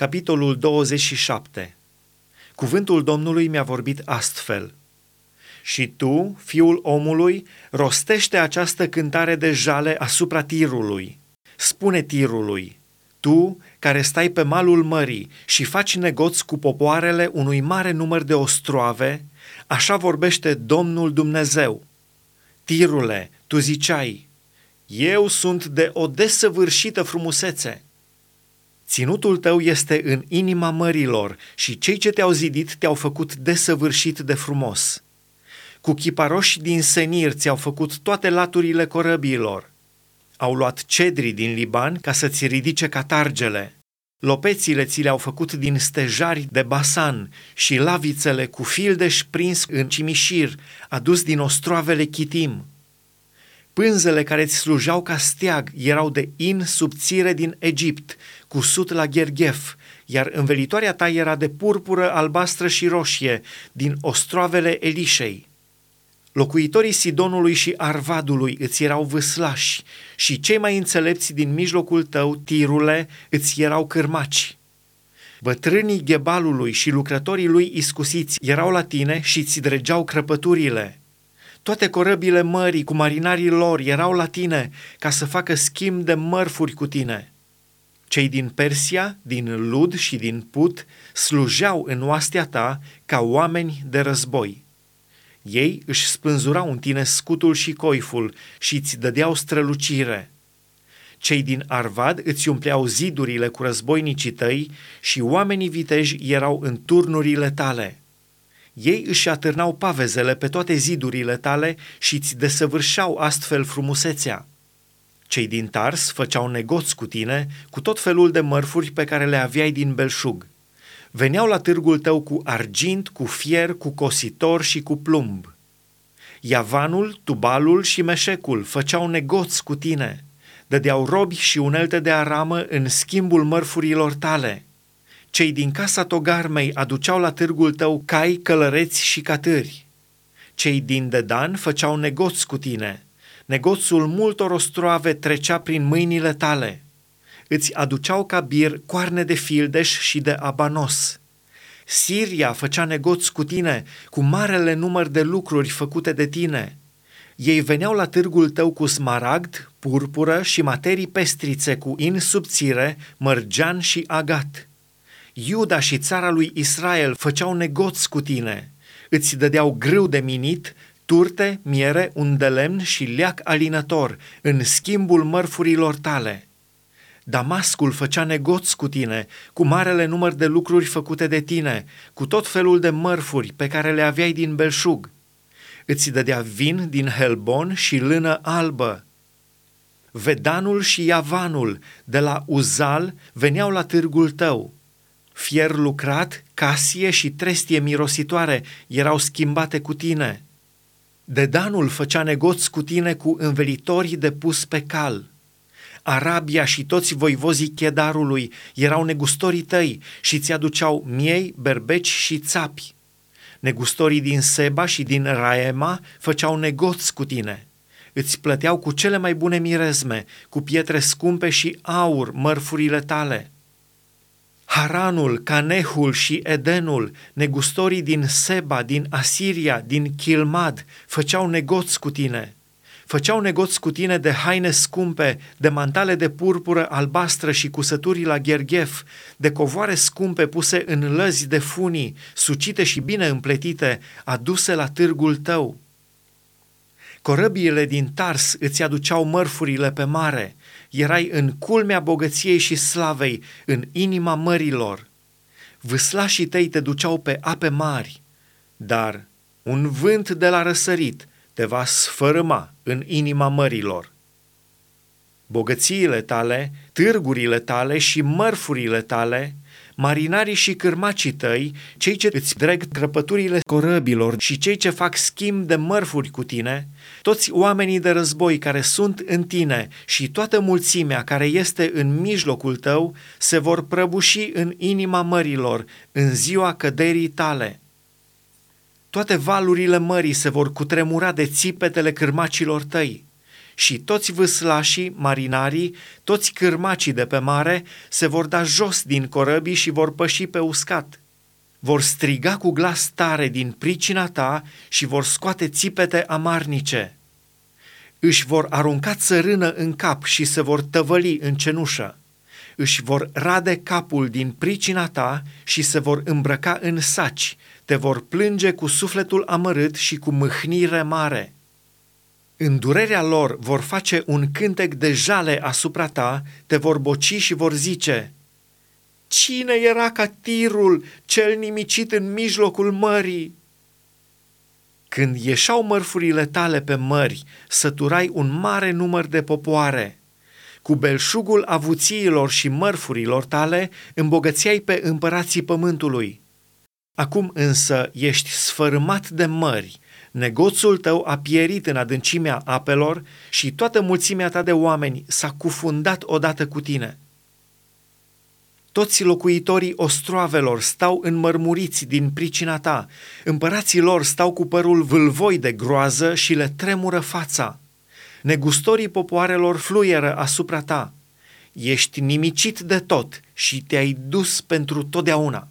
Capitolul 27 Cuvântul Domnului mi-a vorbit astfel. Și tu, fiul omului, rostește această cântare de jale asupra tirului. Spune tirului, tu care stai pe malul mării și faci negoți cu popoarele unui mare număr de ostroave, așa vorbește Domnul Dumnezeu. Tirule, tu ziceai, eu sunt de o desăvârșită frumusețe. Ținutul tău este în inima mărilor și cei ce te-au zidit te-au făcut desăvârșit de frumos. Cu chiparoși din senir ți-au făcut toate laturile corăbiilor. Au luat cedri din Liban ca să-ți ridice catargele. Lopețile ți le-au făcut din stejari de basan și lavițele cu fildeș prins în cimișir, adus din ostroavele chitim. Pânzele care îți slujau ca steag erau de in subțire din Egipt, cu sut la gherghef, iar învelitoarea ta era de purpură albastră și roșie, din ostroavele Elișei. Locuitorii Sidonului și Arvadului îți erau vâslași și cei mai înțelepți din mijlocul tău, tirule, îți erau cârmaci. Bătrânii Gebalului și lucrătorii lui iscusiți erau la tine și ți dregeau crăpăturile – toate corăbile mării cu marinarii lor erau la tine ca să facă schimb de mărfuri cu tine. Cei din Persia, din Lud și din Put slujeau în oastea ta ca oameni de război. Ei își spânzurau în tine scutul și coiful și îți dădeau strălucire. Cei din Arvad îți umpleau zidurile cu războinicii tăi și oamenii viteji erau în turnurile tale. Ei își atârnau pavezele pe toate zidurile tale și îți desăvârșeau astfel frumusețea. Cei din Tars făceau negoți cu tine, cu tot felul de mărfuri pe care le aveai din belșug. Veneau la târgul tău cu argint, cu fier, cu cositor și cu plumb. Iavanul, tubalul și meșecul făceau negoți cu tine. Dădeau robi și unelte de aramă în schimbul mărfurilor tale – cei din casa togarmei aduceau la târgul tău cai, călăreți și catâri. Cei din Dedan făceau negoți cu tine. Negoțul multor ostroave trecea prin mâinile tale. Îți aduceau ca bir coarne de fildeș și de abanos. Siria făcea negoți cu tine, cu marele număr de lucruri făcute de tine. Ei veneau la târgul tău cu smaragd, purpură și materii pestrițe cu in subțire, mărgean și agat. Iuda și țara lui Israel făceau negoți cu tine, îți dădeau grâu de minit, turte, miere, un de lemn și leac alinător în schimbul mărfurilor tale. Damascul făcea negoți cu tine, cu marele număr de lucruri făcute de tine, cu tot felul de mărfuri pe care le aveai din belșug. Îți dădea vin din Helbon și lână albă. Vedanul și Iavanul de la Uzal veneau la târgul tău – fier lucrat, casie și trestie mirositoare erau schimbate cu tine. Dedanul făcea negoți cu tine cu învelitori de pus pe cal. Arabia și toți voivozii chedarului erau negustorii tăi și ți aduceau miei, berbeci și țapi. Negustorii din Seba și din Raema făceau negoți cu tine. Îți plăteau cu cele mai bune mirezme, cu pietre scumpe și aur mărfurile tale. Haranul, Canehul și Edenul, negustorii din Seba, din Asiria, din Kilmad, făceau negoți cu tine. Făceau negoți cu tine de haine scumpe, de mantale de purpură albastră și cusături la gherghef, de covoare scumpe puse în lăzi de funii, sucite și bine împletite, aduse la târgul tău. Corăbiile din Tars îți aduceau mărfurile pe mare, erai în culmea bogăției și slavei, în inima mărilor. Vâslașii tăi te duceau pe ape mari, dar un vânt de la răsărit te va sfărâma în inima mărilor. Bogățiile tale, târgurile tale și mărfurile tale marinarii și cârmacii tăi, cei ce îți dreg crăpăturile corăbilor și cei ce fac schimb de mărfuri cu tine, toți oamenii de război care sunt în tine și toată mulțimea care este în mijlocul tău se vor prăbuși în inima mărilor în ziua căderii tale. Toate valurile mării se vor cutremura de țipetele cârmacilor tăi și toți vâslașii, marinarii, toți cârmacii de pe mare se vor da jos din corăbii și vor păși pe uscat. Vor striga cu glas tare din pricina ta și vor scoate țipete amarnice. Își vor arunca țărână în cap și se vor tăvăli în cenușă. Își vor rade capul din pricina ta și se vor îmbrăca în saci, te vor plânge cu sufletul amărât și cu mâhnire mare. În durerea lor vor face un cântec de jale asupra ta, te vor boci și vor zice, Cine era ca tirul cel nimicit în mijlocul mării? Când ieșau mărfurile tale pe mări, săturai un mare număr de popoare. Cu belșugul avuțiilor și mărfurilor tale îmbogățeai pe împărații pământului. Acum însă ești sfărâmat de mări, negoțul tău a pierit în adâncimea apelor și toată mulțimea ta de oameni s-a cufundat odată cu tine. Toți locuitorii ostroavelor stau înmărmuriți din pricina ta, împărații lor stau cu părul vâlvoi de groază și le tremură fața. Negustorii popoarelor fluieră asupra ta. Ești nimicit de tot și te-ai dus pentru totdeauna.